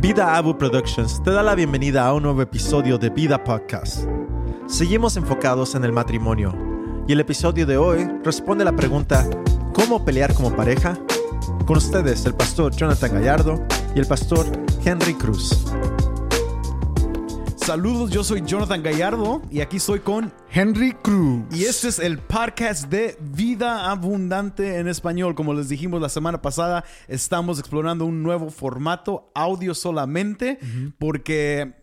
Vida Abu Productions te da la bienvenida a un nuevo episodio de Vida Podcast. Seguimos enfocados en el matrimonio y el episodio de hoy responde la pregunta ¿Cómo pelear como pareja? Con ustedes el pastor Jonathan Gallardo y el pastor Henry Cruz. Saludos, yo soy Jonathan Gallardo y aquí estoy con Henry Cruz. y este es el podcast de Vida Abundante en español. Como les dijimos la semana pasada, estamos explorando un nuevo formato, audio solamente, porque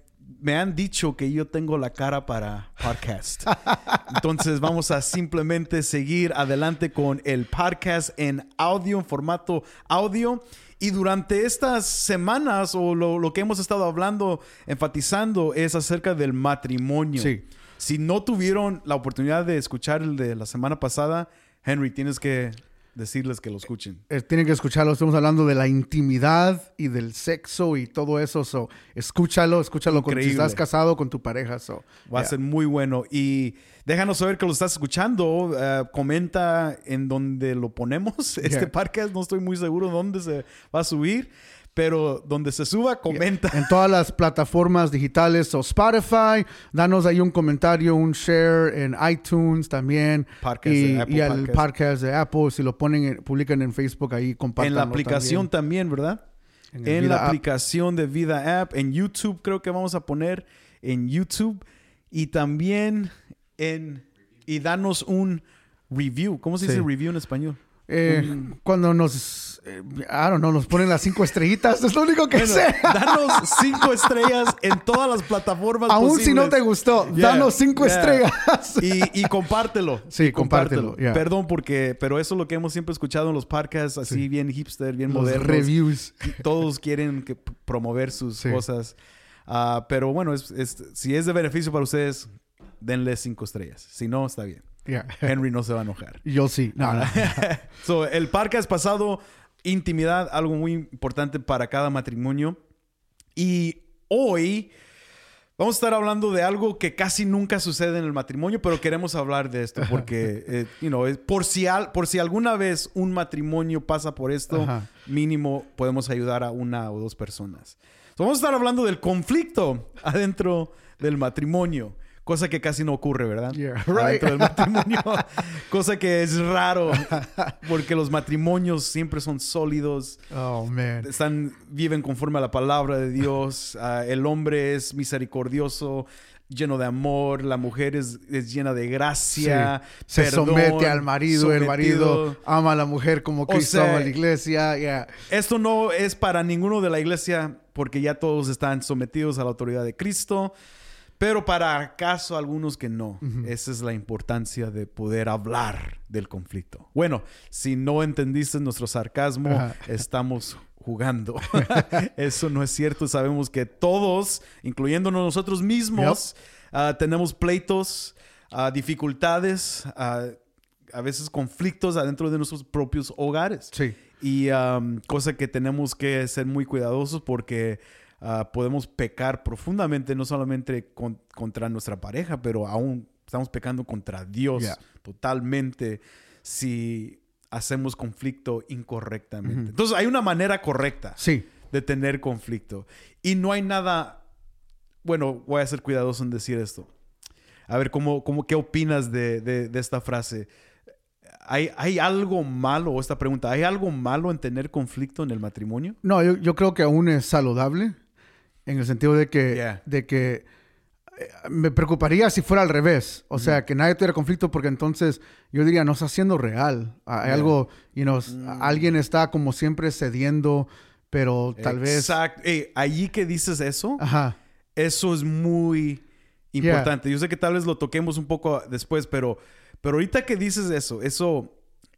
me han dicho que yo tengo la cara para podcast. Entonces vamos a simplemente seguir adelante con el podcast en audio, en formato audio. Y durante estas semanas o lo, lo que hemos estado hablando, enfatizando, es acerca del matrimonio. Sí. Si no tuvieron la oportunidad de escuchar el de la semana pasada, Henry, tienes que decirles que lo escuchen. Eh, tienen que escucharlo. Estamos hablando de la intimidad y del sexo y todo eso. So, escúchalo, escúchalo con, si estás casado con tu pareja. So, Va a ser muy bueno. Y déjanos saber que lo estás escuchando. eh, comenta en donde lo ponemos. Este Yeah. podcast no estoy muy seguro dónde se va a subir. Pero donde se suba, comenta. En todas las plataformas digitales o Spotify, danos ahí un comentario, un share en iTunes también. Podcast y, de Apple y el Podcast. podcast de Apple, si lo ponen, en- publican en Facebook ahí, compartan. En la aplicación también, ¿verdad? En la App. aplicación de Vida App. En YouTube creo que vamos a poner en YouTube. Y también en... Y danos un review. ¿Cómo se Sí. dice review en español? Eh, Cuando nos, eh, I don't know, nos ponen las cinco estrellitas, es lo único que Bueno, sé. danos cinco estrellas en todas las plataformas Aún si no te gustó, Yeah, danos cinco yeah. estrellas. Y, y compártelo. Sí, Y compártelo, yeah. Perdón porque, pero eso es lo que hemos siempre escuchado en los podcasts, así bien hipster, bien Los modernos. reviews. Todos quieren que promover sus Sí. cosas. Ah, pero bueno, es- es- si es de beneficio para ustedes, denle cinco estrellas. Si no, está bien. Yeah. Henry no se va a enojar. Yo sí. No, no. So, el podcast pasado, intimidad, algo muy importante para cada matrimonio. Y hoy vamos a estar hablando de algo que casi nunca sucede en el matrimonio, pero queremos hablar de esto porque, eh, you know, por, si al- por si alguna vez un matrimonio pasa por esto, Ajá. mínimo podemos ayudar a una o dos personas. So, vamos a estar hablando del conflicto adentro del matrimonio. Cosa que casi no ocurre, ¿verdad? Yeah, right. Adentro del matrimonio. Cosa que es raro. Porque los matrimonios siempre son sólidos. Oh, man. Están, viven conforme a la palabra de Dios. Ah, el hombre es misericordioso, lleno de amor. La mujer es, es llena de gracia. Se perdón, somete al marido, el marido ama a la mujer como Cristo sea, ama a la iglesia. Yeah. Esto no es para ninguno de la iglesia porque ya todos están sometidos a la autoridad de Cristo, pero para acaso algunos que no. Esa es la importancia de poder hablar del conflicto. Bueno, si no entendiste nuestro sarcasmo, estamos jugando. Eso no es cierto. Sabemos que todos, incluyéndonos nosotros mismos, ah, tenemos pleitos, ah, dificultades, ah, a veces conflictos adentro de nuestros propios hogares. Sí. Y um, cosa que tenemos que ser muy cuidadosos porque ah, podemos pecar profundamente, no solamente con- contra nuestra pareja, pero aún estamos pecando contra Dios Yeah. totalmente si hacemos conflicto incorrectamente. Entonces hay una manera correcta Sí. de tener conflicto. Y no hay nada... Bueno, voy a ser cuidadoso en decir esto. A ver, ¿cómo, cómo, ¿qué opinas de, de- de esta frase? ¿Hay, ¿Hay algo malo, esta pregunta, ¿hay algo malo en tener conflicto en el matrimonio? No, yo, yo creo que aún es saludable en el sentido de que, Yeah. de que eh, me preocuparía si fuera al revés. O sea, que nadie tuviera conflicto porque entonces yo diría, no está siendo real. Hay Yeah. algo, you know, s- alguien está como siempre cediendo, pero tal vez... Exacto. Ey, allí que dices eso, Ajá. eso es muy importante. Yo sé que tal vez lo toquemos un poco después, pero, pero ahorita que dices eso, eso,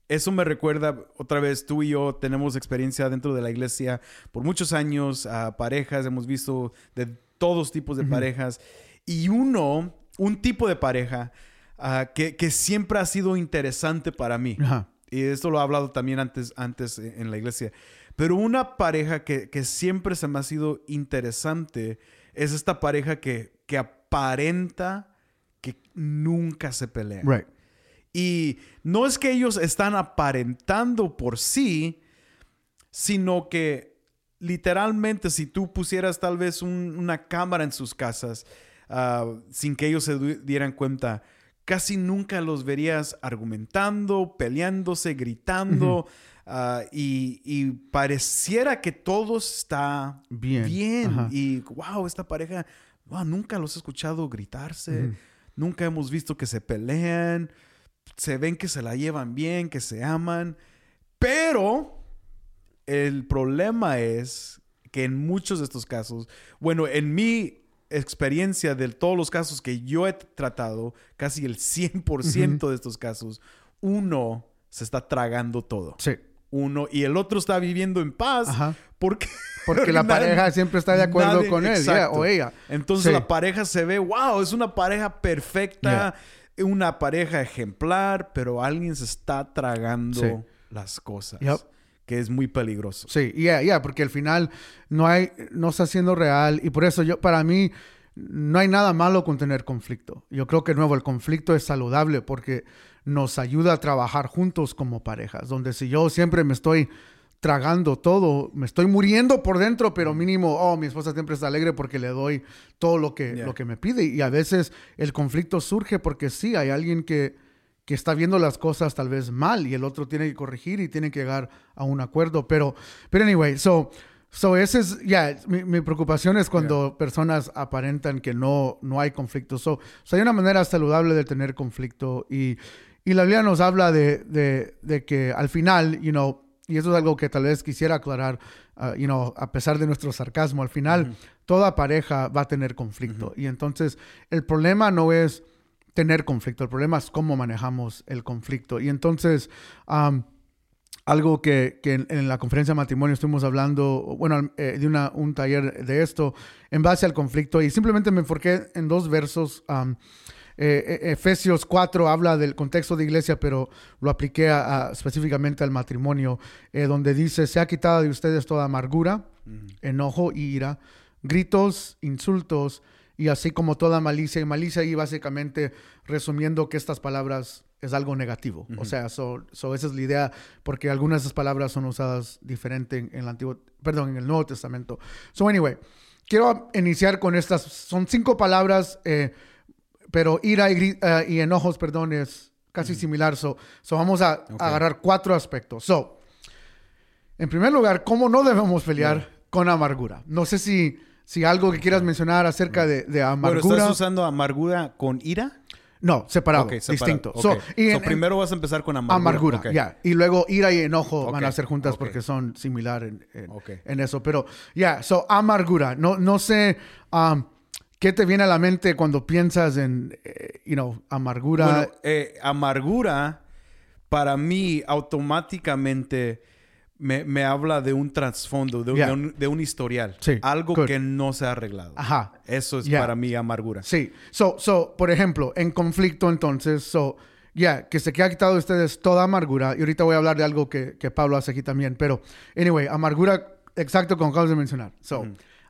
eso me recuerda otra vez, tú y yo tenemos experiencia dentro de la iglesia por muchos años, a parejas, hemos visto de todos tipos de parejas, y uno, un tipo de pareja ah, que, que siempre ha sido interesante para mí. Y esto lo he hablado también antes, antes en la iglesia. Pero una pareja que, que siempre se me ha sido interesante es esta pareja que, que aparenta que nunca se pelean. Right. Y no es que ellos están aparentando por sí, sino que literalmente, si tú pusieras tal vez un- una cámara en sus casas ah, sin que ellos se dieran cuenta, casi nunca los verías argumentando, peleándose, gritando. ah, y, y pareciera que todo está Bien, bien. ajá. Y wow, esta pareja, wow, nunca los he escuchado gritarse. Nunca hemos visto que se pelean. Se ven que se la llevan bien, que se aman. Pero el problema es que en muchos de estos casos, bueno, en mi experiencia de todos los casos que yo he tratado, casi el 100% de estos casos, uno se está tragando todo. Sí. Uno y el otro está viviendo en paz Ajá. porque Porque la nadie- pareja siempre está de acuerdo nadie- con él, yeah, o ella. Entonces Sí. la pareja se ve, wow, es una pareja perfecta, una pareja ejemplar, pero alguien se está tragando Sí. las cosas, Yep. que es muy peligroso. Sí, ya, ya, porque al final no hay, no está siendo real y por eso yo, para mí, no hay nada malo con tener conflicto. Yo creo que, de nuevo, el conflicto es saludable porque nos ayuda a trabajar juntos como parejas, donde si yo siempre me estoy tragando todo, me estoy muriendo por dentro, pero mínimo, oh, mi esposa siempre está alegre porque le doy todo lo que, Yeah. lo que me pide. Y a veces el conflicto surge porque sí, hay alguien que, que está viendo las cosas tal vez mal y el otro tiene que corregir y tiene que llegar a un acuerdo. Pero, pero anyway, so, so ese es, ya, mi, mi preocupación es cuando personas aparentan que no, no hay conflicto. So, so hay una manera saludable de tener conflicto y, y la Biblia nos habla de, de, de que al final, you know, y eso es algo que tal vez quisiera aclarar, uh, you know, a pesar de nuestro sarcasmo, al final toda pareja va a tener conflicto. Y entonces el problema no es tener conflicto, el problema es cómo manejamos el conflicto. Y entonces, um, algo que, que en, en la conferencia de matrimonio estuvimos hablando, bueno, eh, de una, un taller de esto, en base al conflicto, y simplemente me enfoqué en dos versos. um, eh, eh, Efesios 4 habla del contexto de iglesia, pero lo apliqué a- a- específicamente al matrimonio, eh, donde dice, se ha quitado de ustedes toda amargura, enojo y ira, gritos, insultos, y así como toda malicia y malicia, y básicamente resumiendo que estas palabras es algo negativo. O sea, so, so esa es la idea, porque algunas de esas palabras son usadas diferente en, en el Antiguo, perdón, en el Nuevo Testamento. So anyway, quiero iniciar con estas, son cinco palabras, eh, pero ira y, eh, y enojos, perdón, es casi similar. So, so vamos a Ok. agarrar cuatro aspectos. So, en primer lugar, ¿cómo no debemos pelear con amargura? No sé si, si algo que quieras mencionar acerca de, de amargura. ¿estás usando amargura con ira? No, separado, Ok, separado. distinto. Ok. So, y So, en- primero vas a empezar con amargura. amargura, Ok. ya. Y luego ira y enojo van a ser juntas porque son similar en, en- en eso. Pero, ya, so, amargura. No, no sé um, qué te viene a la mente cuando piensas en, eh, you know, amargura. Bueno, eh, amargura para mí automáticamente me, me habla de un trasfondo, de, un- Yeah. de un, de un historial. Sí, Algo good. que no se ha arreglado. Ajá. Eso es Yeah. para mí amargura. Sí. So, so, por ejemplo, en conflicto, entonces, so, ya, que se queda quitado de ustedes toda amargura. Y ahorita voy a hablar de algo que, que Pablo hace aquí también. Pero, anyway, amargura, exacto como acabas de mencionar. So,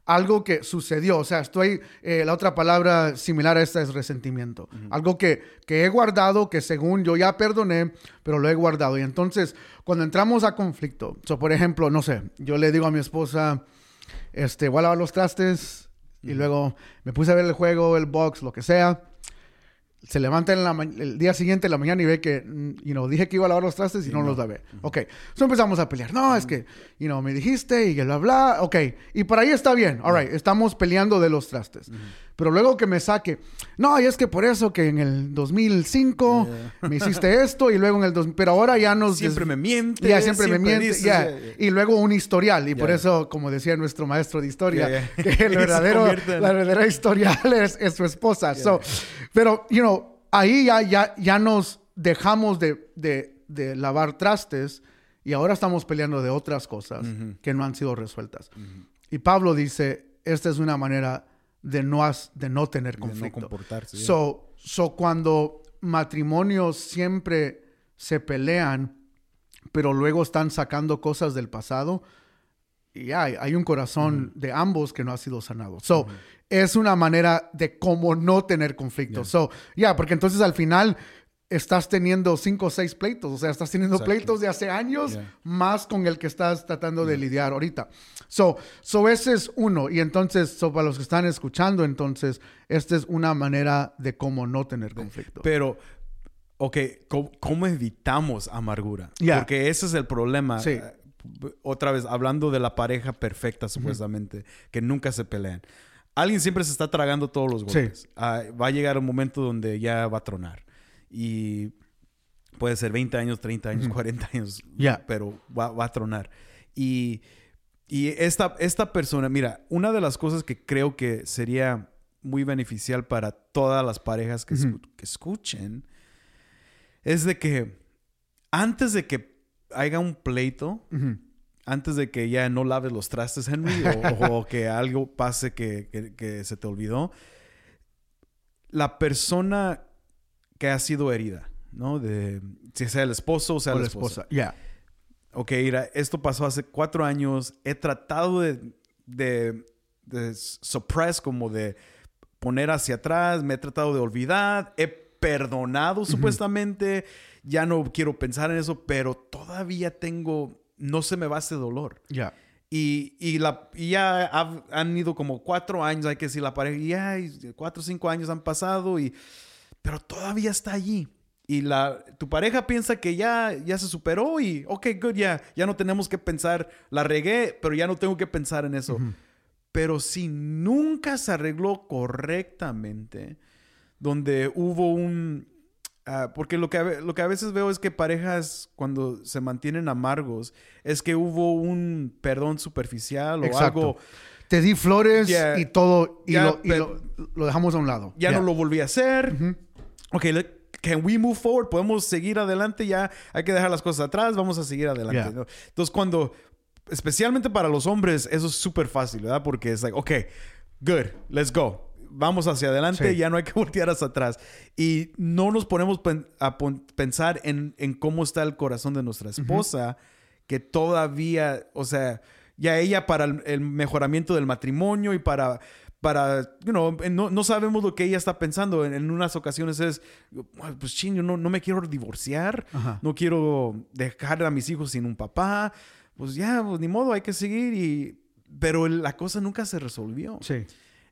algo que sucedió. O sea, estoy, eh, la otra palabra similar a esta es resentimiento. Algo que, que he guardado, que según yo ya perdoné, pero lo he guardado. Y entonces, cuando entramos a conflicto, so, por ejemplo, no sé, yo le digo a mi esposa, este, voy a lavar los trastes y luego me puse a ver el juego, el box, lo que sea. Se levanta en la el día siguiente en la mañana y ve que, you know, dije que iba a lavar los trastes y no, los lavé. Ok, so empezamos a pelear. No, es que, you know, me dijiste y bla, bla. Ok, y por ahí está bien. All right, estamos peleando de los trastes. Pero luego que me saque, no, y es que por eso que en el 2005 me hiciste esto y luego en el 2000, pero ahora ya nos... Siempre me miente. ya, siempre, me miente. dices, ya, ya. Y luego un historial. Y por eso, como decía nuestro maestro de historia, que el verdadero, en- la verdadera historial es, es su esposa. So, pero, you know, ahí ya, ya, ya nos dejamos de, de- de lavar trastes y ahora estamos peleando de otras cosas que no han sido resueltas. Y Pablo dice, esta es una manera de no, has- de no tener De no conflicto. comportarse. So, so cuando matrimonios siempre se pelean, pero luego están sacando cosas del pasado, y hay, hay un corazón de ambos que no ha sido sanado. So, es una manera de cómo no tener conflicto. So, ya, porque entonces al final estás teniendo cinco o seis pleitos. O sea, estás teniendo pleitos de hace años Yeah. más con el que estás tratando de lidiar ahorita. So, so ese es uno. Y entonces, so para los que están escuchando, entonces, esta es una manera de cómo no tener conflicto. Pero, ok, ¿cómo, cómo evitamos amargura? Porque ese es el problema. Sí. Eh, Otra vez, hablando de la pareja perfecta, supuestamente, que nunca se pelean. Alguien siempre se está tragando todos los Sí. golpes. Ah, va a llegar un momento donde ya va a tronar. Y puede ser 20 años, 30 años, 40 años, Ya. pero va, va a tronar. Y, y esta, esta persona, mira, una de las cosas que creo que sería muy beneficial para todas las parejas que, escu- que escuchen es de que antes de que haya un pleito, antes de que ya no laves los trastes, Henry, o, o que algo pase que, que- que se te olvidó, la persona que ha sido herida, ¿no? De, si sea el esposo o sea O la esposa. esposa. Ya. Ok, mira, esto pasó hace cuatro años. He tratado de, de, de suppress, como de poner hacia atrás. Me he tratado de olvidar. He perdonado supuestamente. Ya no quiero pensar en eso, pero todavía tengo, no se me va ese dolor. Ya. Y, y, la, y ya ha- han ido como cuatro años, hay que decir, la pareja, ya cuatro o cinco años han pasado, y, pero todavía está allí. Y la, tu pareja piensa que ya, ya se superó y, ok, good, ya, ya no tenemos que pensar, la regué, pero ya no tengo que pensar en eso. Pero si nunca se arregló correctamente, donde hubo un... ah, porque lo que, a lo que a veces veo es que parejas cuando se mantienen amargos es que hubo un perdón superficial o Exacto. algo, Te di flores Ya. y todo, y, Ya, lo, y lo- lo dejamos a un lado. ya Ya. no lo volví a hacer. Ok, can we move forward? Podemos seguir adelante, ya hay que dejar las cosas atrás, vamos a seguir adelante. Entonces, cuando, especialmente para los hombres, eso es súper fácil, ¿verdad? Porque es like, ok, good, let's go. Vamos hacia adelante, Sí. ya no hay que voltear hacia atrás. Y no nos ponemos pen- a pensar en, en cómo está el corazón de nuestra esposa, que todavía, o sea, ya ella para el, el mejoramiento del matrimonio y para, para you know, no, no sabemos lo que ella está pensando. En, en unas ocasiones es, pues ching, yo no, no me quiero divorciar, Ajá. no quiero dejar a mis hijos sin un papá. Pues ya, pues ni modo, hay que seguir y... Pero la cosa nunca se resolvió. Sí.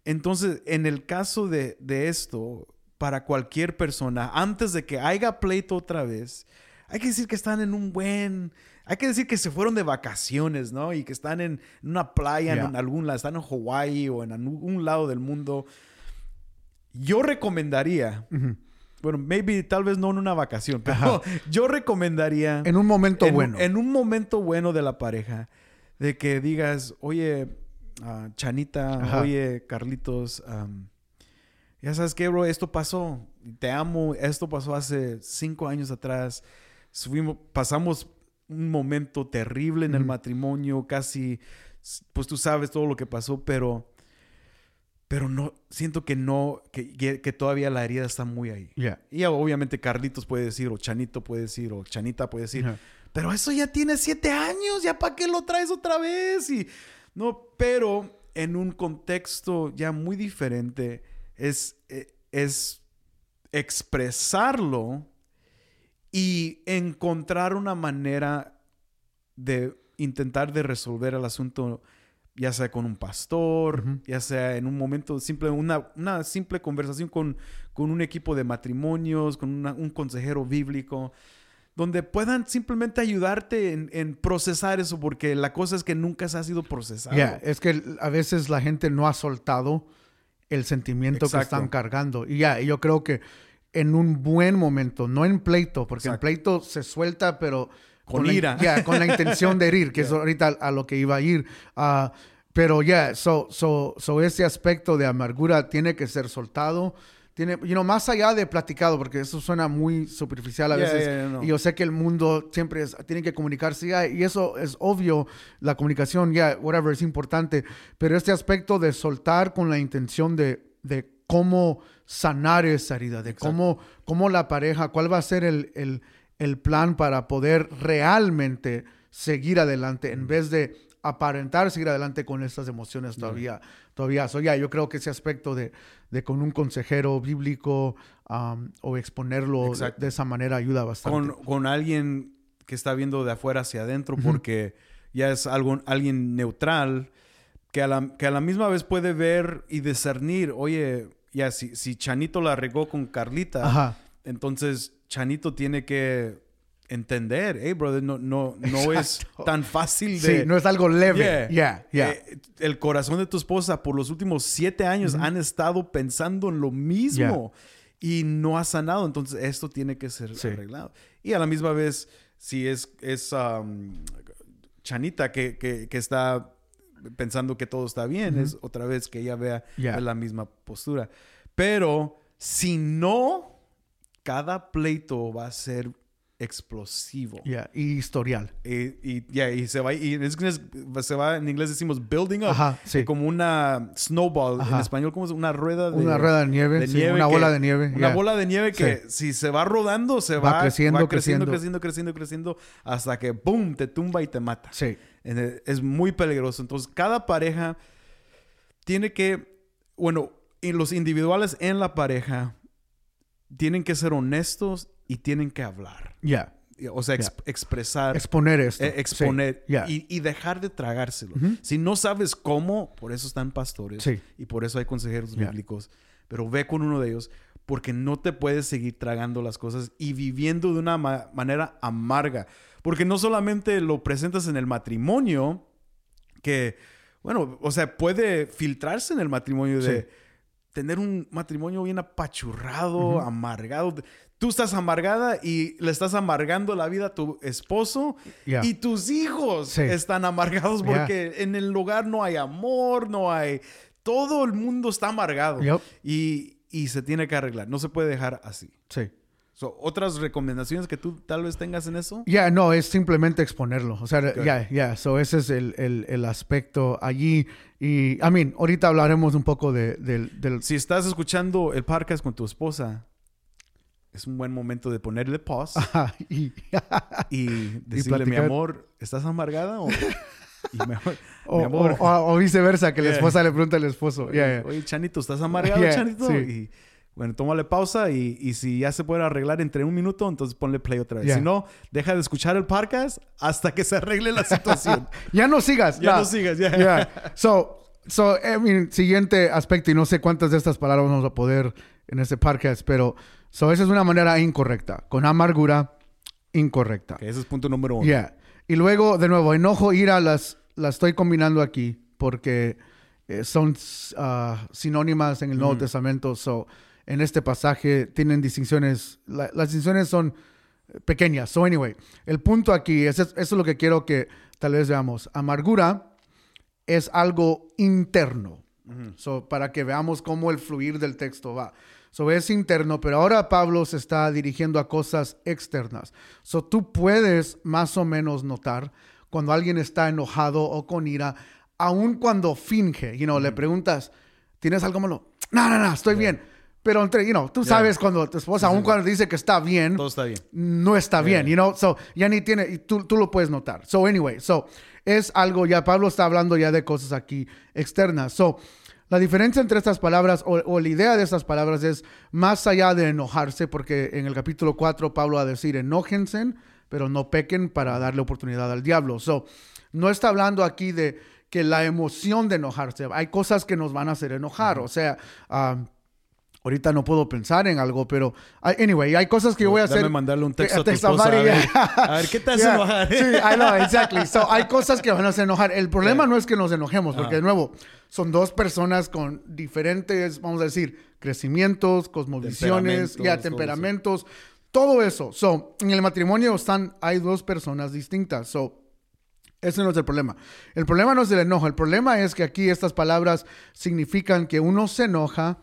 Entonces, en el caso de, de esto, para cualquier persona, antes de que haya pleito otra vez, hay que decir que están en un buen... Hay que decir que se fueron de vacaciones, ¿no? Y que están en una playa, Ya. en algún lado, están en Hawái o en algún lado del mundo. Yo recomendaría, Ujú. bueno, maybe tal vez no en una vacación, pero Ajá. yo recomendaría En un momento en, bueno. en un momento bueno de la pareja, de que digas, oye, ah, Chanita, Ajá. oye, Carlitos, am, ya sabes qué, bro, esto pasó, te amo, esto pasó hace cinco años atrás, subimos, pasamos un momento terrible en el matrimonio, casi, pues tú sabes todo lo que pasó, pero... Pero no, siento que no, que, que- todavía la herida está muy ahí. Ya. Y obviamente Carlitos puede decir, o Chanito puede decir, o Chanita puede decir, pero eso ya tiene siete años, ya para qué lo traes otra vez. Y no, pero en un contexto ya muy diferente es, eh, es expresarlo y encontrar una manera de intentar de resolver el asunto ya sea con un pastor, ya sea en un momento simple, una, una simple conversación con, con un equipo de matrimonios, con una- un consejero bíblico, donde puedan simplemente ayudarte en, en procesar eso, porque la cosa es que nunca se ha sido procesado. Es que a veces la gente no ha soltado el sentimiento que están cargando. Y ya, yo creo que en un buen momento, no en pleito, porque en Exacto. pleito se suelta, pero Con la- ira. ya, con la intención de herir, que es Ya. ahorita a lo que iba a ir. Ah, pero ya, so, so, so ese aspecto de amargura tiene que ser soltado. Tiene, you know, más allá de platicado, porque eso suena muy superficial a veces. no. Y yo sé que el mundo siempre es- tiene que comunicarse y eso es obvio, la comunicación, ya, whatever, es importante. Pero este aspecto de soltar con la intención de, de cómo sanar esa herida, de cómo, cómo la pareja, cuál va a ser el, el- el plan para poder realmente seguir adelante en vez de aparentar seguir adelante con estas emociones todavía. Todavía. So, yo creo que ese aspecto de, de con un consejero bíblico um, o exponerlo de esa manera ayuda bastante. con, con alguien que está viendo de afuera hacia adentro porque ya es algo, alguien neutral que a, la, que a la misma vez puede ver y discernir, oye, ya si, si Chanito la regó con Carlita, Ajá. entonces Chanito tiene que entender, hey, brother, no, no, no es tan fácil de... Sí, no es algo leve. Yeah. Yeah, yeah. Eh, el corazón de tu esposa por los últimos siete años han estado pensando en lo mismo y no ha sanado. Entonces, esto tiene que ser Sí. arreglado. Y a la misma vez, si es, es um, Chanita que, que- que está pensando que todo está bien, es otra vez que ella vea Yeah. la misma postura. Pero si no, cada pleito va a ser explosivo. Yeah, Y historial. Y, y, ya, y se va, y es es- se va, en inglés decimos building up, Ajá, sí. como una snowball, en Ajá. español como una rueda de Una rueda de nieve, sí, una que- bola de nieve, Una ya. bola de nieve que si se va rodando, se Va va, creciendo, va creciendo, creciendo. creciendo, creciendo, creciendo, hasta que boom, te tumba y te mata. Sí. Es muy peligroso. Entonces, cada pareja tiene que, bueno, los individuales en la pareja tienen que ser honestos y tienen que hablar. Ya. O sea, ex- expresar, Exponer esto. eh, exponer Sí. Ya. y, y dejar de tragárselo. Si no sabes cómo, por eso están pastores Sí. y por eso hay consejeros bíblicos. Pero ve con uno de ellos porque no te puedes seguir tragando las cosas y viviendo de una ma- manera amarga. Porque no solamente lo presentas en el matrimonio, que, bueno, o sea, puede filtrarse en el matrimonio de Sí. tener un matrimonio bien apachurrado, amargado. Tú estás amargada y le estás amargando la vida a tu esposo y tus hijos Sí. están amargados porque en el hogar no hay amor, no hay... Todo el mundo está amargado y, y se tiene que arreglar. No se puede dejar así. Sí. So, ¿Otras recomendaciones que tú tal vez tengas en eso? Ya, no, es simplemente exponerlo. O sea, ya, ya. So, ese es el, el, el aspecto allí. Y, I mean, ahorita hablaremos un poco de, del... del Si estás escuchando el podcast con tu esposa, es un buen momento de ponerle pause Ajá, y, y decirle, mi platicar. amor, ¿estás amargada? O, y mejor, o, mi amor, o- o- viceversa, que la Yeah. esposa le pregunta al esposo. Ya. oye, Chanito, ¿estás amargado, Yeah, Chanito? sí. Y bueno, tómale pausa y, y si ya se puede arreglar entre un minuto, entonces ponle play otra vez. Yeah. Si no, deja de escuchar el podcast hasta que se arregle la situación. Ya no sigas. ya no. no sigas, ya. Yeah. So, so, I mean, siguiente aspecto, y no sé cuántas de estas palabras vamos a poder en este podcast, pero so, esa es una manera incorrecta, con amargura incorrecta. Ok, ese es punto número uno. Yeah. Y luego, de nuevo, enojo, ira, las, las estoy combinando aquí porque eh, son ah, sinónimas en el Nuevo Testamento. So, en este pasaje tienen distinciones, la- las distinciones son pequeñas. So, anyway, el punto aquí, es, eso es lo que quiero que tal vez veamos. Amargura es algo interno. So, para que veamos cómo el fluir del texto va. So, es interno, pero ahora Pablo se está dirigiendo a cosas externas. So, tú puedes más o menos notar cuando alguien está enojado o con ira, aun cuando finge, you know, le preguntas, ¿tienes algo malo? No, no, no, estoy bien. Pero entre, you know, tú sabes cuando tu esposa, aun cuando dice que está bien, Todo está bien. no está bien, you know, so ya ni tiene, y tú, tú lo puedes notar. So anyway, so es algo ya, Pablo está hablando ya de cosas aquí externas. So la diferencia entre estas palabras o, o la idea de estas palabras es más allá de enojarse, porque en el capítulo 4 Pablo va a decir enójense, pero no pequen para darle oportunidad al diablo. So no está hablando aquí de que la emoción de enojarse, hay cosas que nos van a hacer enojar, o sea, ah, Ahorita no puedo pensar en algo, pero ay, anyway, hay cosas que yo voy a Dame hacer. mandarle un que- texto a tu a esposa, Mari, a ver. yeah. A ver, ¿qué te hace Yeah. enojar? Sí, I know, exactly. So, hay cosas que van a hacer enojar. El problema no es que nos enojemos, porque de nuevo, son dos personas con diferentes, vamos a decir, crecimientos, cosmovisiones, Temperamentos, ya todo temperamentos, todo eso. So, en el matrimonio están, hay dos personas distintas. So, ese no es el problema. El problema no es el enojo. El problema es que aquí estas palabras significan que uno se enoja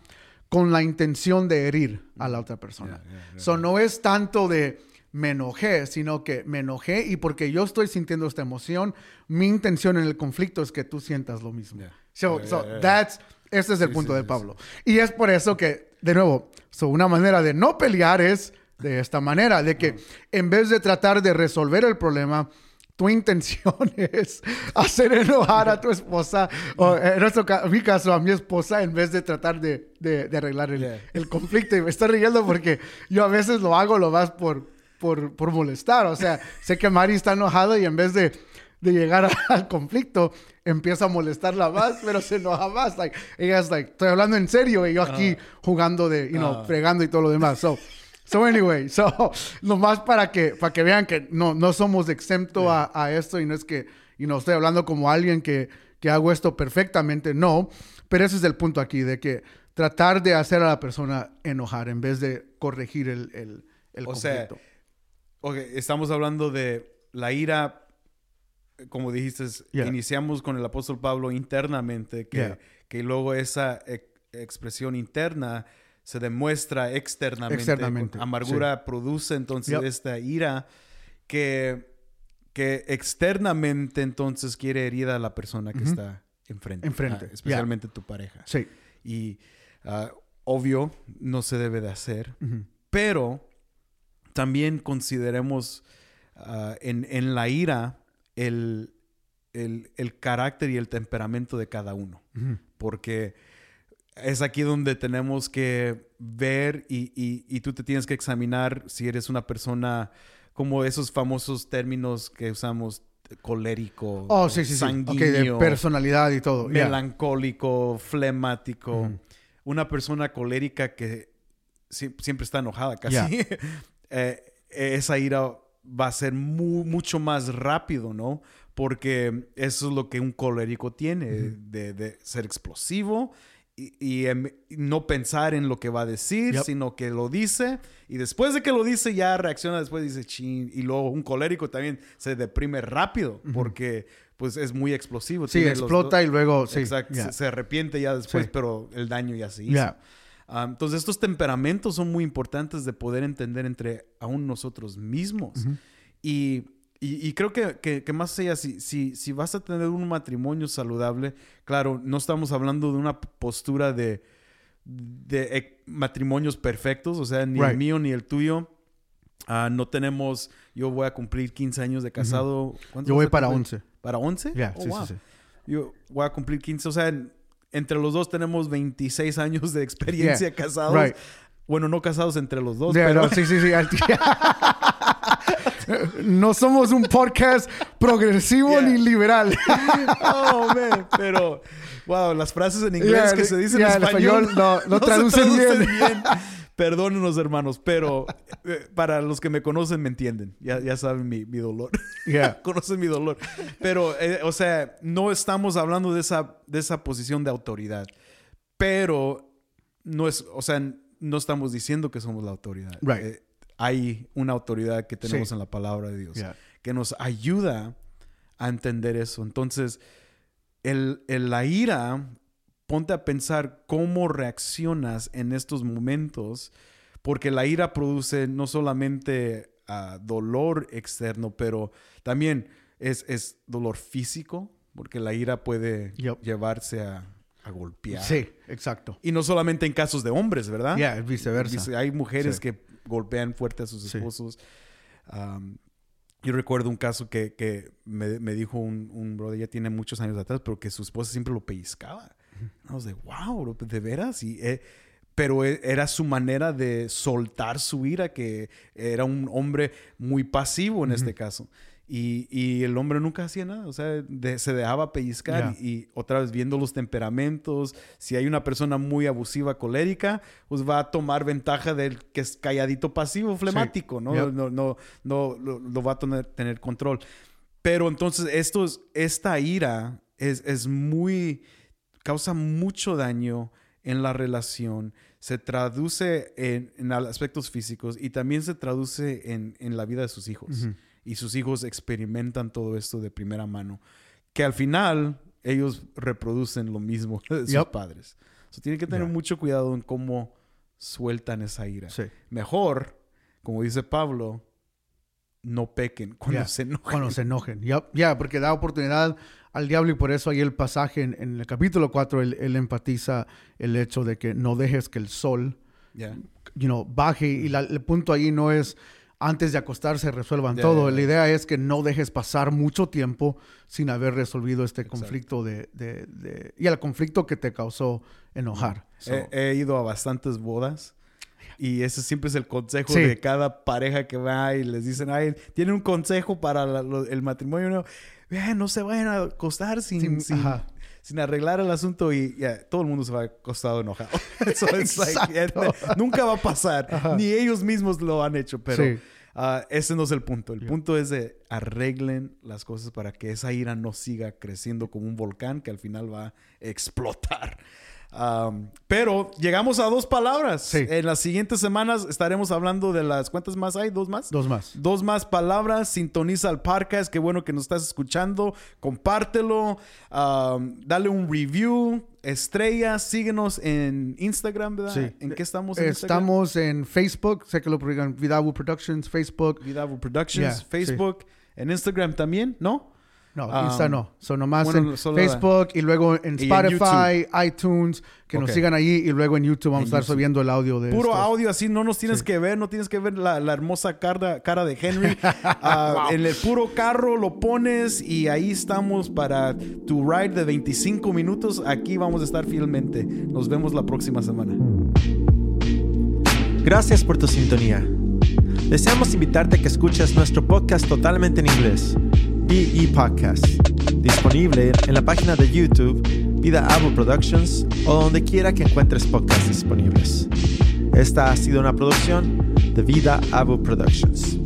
con la intención de herir a la otra persona. So, no es tanto de me enojé, sino que me enojé y porque yo estoy sintiendo esta emoción, mi intención en el conflicto es que tú sientas lo mismo. Yeah. So, Yeah, so yeah, yeah. that's, este es el Sí, punto sí, de sí, Pablo. Y es por eso que, de nuevo, so, una manera de no pelear es de esta manera, de que en vez de tratar de resolver el problema, tu intención es hacer enojar a tu esposa, o en nuestro mi caso, a mi esposa, en vez de tratar de, de- de arreglar el, Yeah. el conflicto. Y me estoy riendo porque yo a veces lo hago lo más por, por, por molestar. O sea, sé que Mari está enojada y en vez de, de llegar a- al conflicto, empieza a molestarla más, pero se enoja más. Like, ella es like, estoy hablando en serio y yo aquí jugando de, you know, Ah. fregando y todo lo demás. So, So anyway, so nomás para que para que vean que no, no somos exento a, a esto y no es que y no estoy hablando como alguien que, que hago esto perfectamente, no, pero ese es el punto aquí de que tratar de hacer a la persona enojar en vez de corregir el, el, el O sea, conflicto. Ok, estamos hablando de la ira, como dijiste, Yeah. iniciamos con el apóstol Pablo internamente, que, Yeah. que luego esa ex- expresión interna se demuestra externamente. Externamente, Amargura produce entonces Yep. esta ira que, que externamente entonces quiere herir a la persona que está enfrente. Enfrente, ah, yeah. especialmente tu pareja. Sí. Y ah, obvio, no se debe de hacer. Pero también consideremos ah, en, en la ira el, el- el carácter y el temperamento de cada uno. Porque es aquí donde tenemos que ver y, y- y tú te tienes que examinar si eres una persona como esos famosos términos que usamos, colérico, Oh, sí, sí, sí. Ok, sanguíneo, de personalidad y todo. Yeah. melancólico, flemático, una persona colérica que sie- siempre está enojada casi. Eh, esa ira va a ser mu- mucho más rápido, ¿no? Porque eso es lo que un colérico tiene, de, de ser explosivo y, y, em, no pensar en lo que va a decir, Yep. sino que lo dice y después de que lo dice ya reacciona, después dice chin y luego un colérico también se deprime rápido porque pues es muy explosivo. Sí, tiene explota y luego sí. Exacto, yeah. se, se arrepiente ya después, Sí. pero el daño ya se hizo. Yeah. Ah, entonces, estos temperamentos son muy importantes de poder entender entre aún nosotros mismos. Ujú. y, y- y creo que, que- que más allá, si, si, si vas a tener un matrimonio saludable, claro, no estamos hablando de una postura de, de eh, matrimonios perfectos, o sea, ni el mío ni el tuyo. Ah, no tenemos, yo voy a cumplir 15 años de casado. ¿Cuántos Yo voy para cumplir? 11. ¿Para 11? Ya, Oh, sí, wow. sí, sí. Yo voy a cumplir 15, o sea, en- entre los dos tenemos 26 años de experiencia Yeah, casados. right. Bueno, no casados entre los dos, Yeah, pero no, sí, sí, sí. no somos un podcast progresivo Yeah. ni liberal. oh, man, pero wow, las frases en inglés Yeah, que se dicen yeah, en español, español no- no se traducen bien. Perdónenos, hermanos, pero eh, para los que me conocen me entienden. Ya, ya saben mi, mi dolor. Yeah. conocen mi dolor. Pero, eh, o sea, no estamos hablando de esa, de esa posición de autoridad. Pero no es, o sea, no estamos diciendo que somos la autoridad. Right. Eh, hay una autoridad que tenemos Sí. en la palabra de Dios Yeah. que nos ayuda a entender eso. Entonces, el, el- la ira, ponte a pensar cómo reaccionas en estos momentos, porque la ira produce no solamente ah, dolor externo, pero también es, es dolor físico, porque la ira puede Yep. llevarse a, a golpear. Sí, exacto. Y no solamente en casos de hombres, ¿verdad? Yeah, es viceversa. Hay mujeres Sí. que golpean fuerte a sus Sí. esposos. Yo recuerdo un caso que, que me, me dijo un, un brother, ya tiene muchos años atrás, pero que su esposa siempre lo pellizcaba. Was like, wow, bro, ¿de veras? Y, eh, pero e- era su manera de soltar su ira, que era un hombre muy pasivo en este caso. Y, y el hombre nunca hacía nada, o sea, de- se dejaba pellizcar y, y otra vez viendo los temperamentos, si hay una persona muy abusiva, colérica, pues va a tomar ventaja del que es calladito pasivo, flemático, ¿no? No, no, no, lo, lo va a tener, tener control. Pero entonces esto es- esta ira es, es muy, causa mucho daño en la relación, se traduce en, en aspectos físicos y también se traduce en, en la vida de sus hijos. Ujú. Y sus hijos experimentan todo esto de primera mano, que al final ellos reproducen lo mismo de sus Yep. padres. So, tienen que tener Ya. mucho cuidado en cómo sueltan esa ira. Sí. Mejor, como dice Pablo, no pequen cuando Ya, se enojen. Cuando se enojen. Ya, ya, porque da oportunidad al diablo y por eso ahí el pasaje en, en el capítulo 4, él, él empatiza el hecho de que no dejes que el sol you know, baje y la- el punto ahí no es antes de acostarse resuelvan Ya, todo. ya, La idea es que no dejes pasar mucho tiempo sin haber resolvido este conflicto de, de- de- y el conflicto que te causó enojar. So, He, he ido a bastantes bodas. Y ese siempre es el consejo Sí. de cada pareja que va y les dicen, ay, tienen un consejo para la- lo- el matrimonio. No, "Vean, no se vayan a acostar sin, Sin- sin. Sin arreglar el asunto y todo el mundo se va acostado enojado. So it's like, nunca va a pasar. Ni ellos mismos lo han hecho, pero Sí. ah, ese no es el punto. El punto es de arreglen las cosas para que esa ira no siga creciendo como un volcán que al final va a explotar. Um, pero llegamos a dos palabras. Sí. En las siguientes semanas estaremos hablando de las cuántas más hay, dos más. Dos más. Dos más palabras. Sintoniza el podcast. Qué bueno que nos estás escuchando. Compártelo. um, dale un review. Estrellas. Síguenos en Instagram, ¿verdad? Sí. ¿En qué estamos? En Instagram? Estamos en Facebook, sé que lo publican Vidabu Productions, Facebook. Vidabu Productions, Yeah, Facebook. En Instagram también, ¿no? No, Um, Insta no. Son nomás bueno, en solo- Facebook y luego en Y en Spotify, iTunes, que nos sigan allí y luego en YouTube vamos En a estar YouTube. subiendo el audio de Puro audio, así no nos tienes que ver, no tienes que ver la, la hermosa cara, cara de Henry. Ah, En el puro carro lo pones y ahí estamos para tu ride de 25 minutos. Aquí vamos a estar fielmente. Nos vemos la próxima semana. Gracias por tu sintonía. Deseamos invitarte a que escuches nuestro podcast totalmente en inglés, BE Podcast, disponible en la página de YouTube Vida Avo Productions o donde quiera que encuentres podcasts disponibles. Esta ha sido una producción de Vida Avo Productions.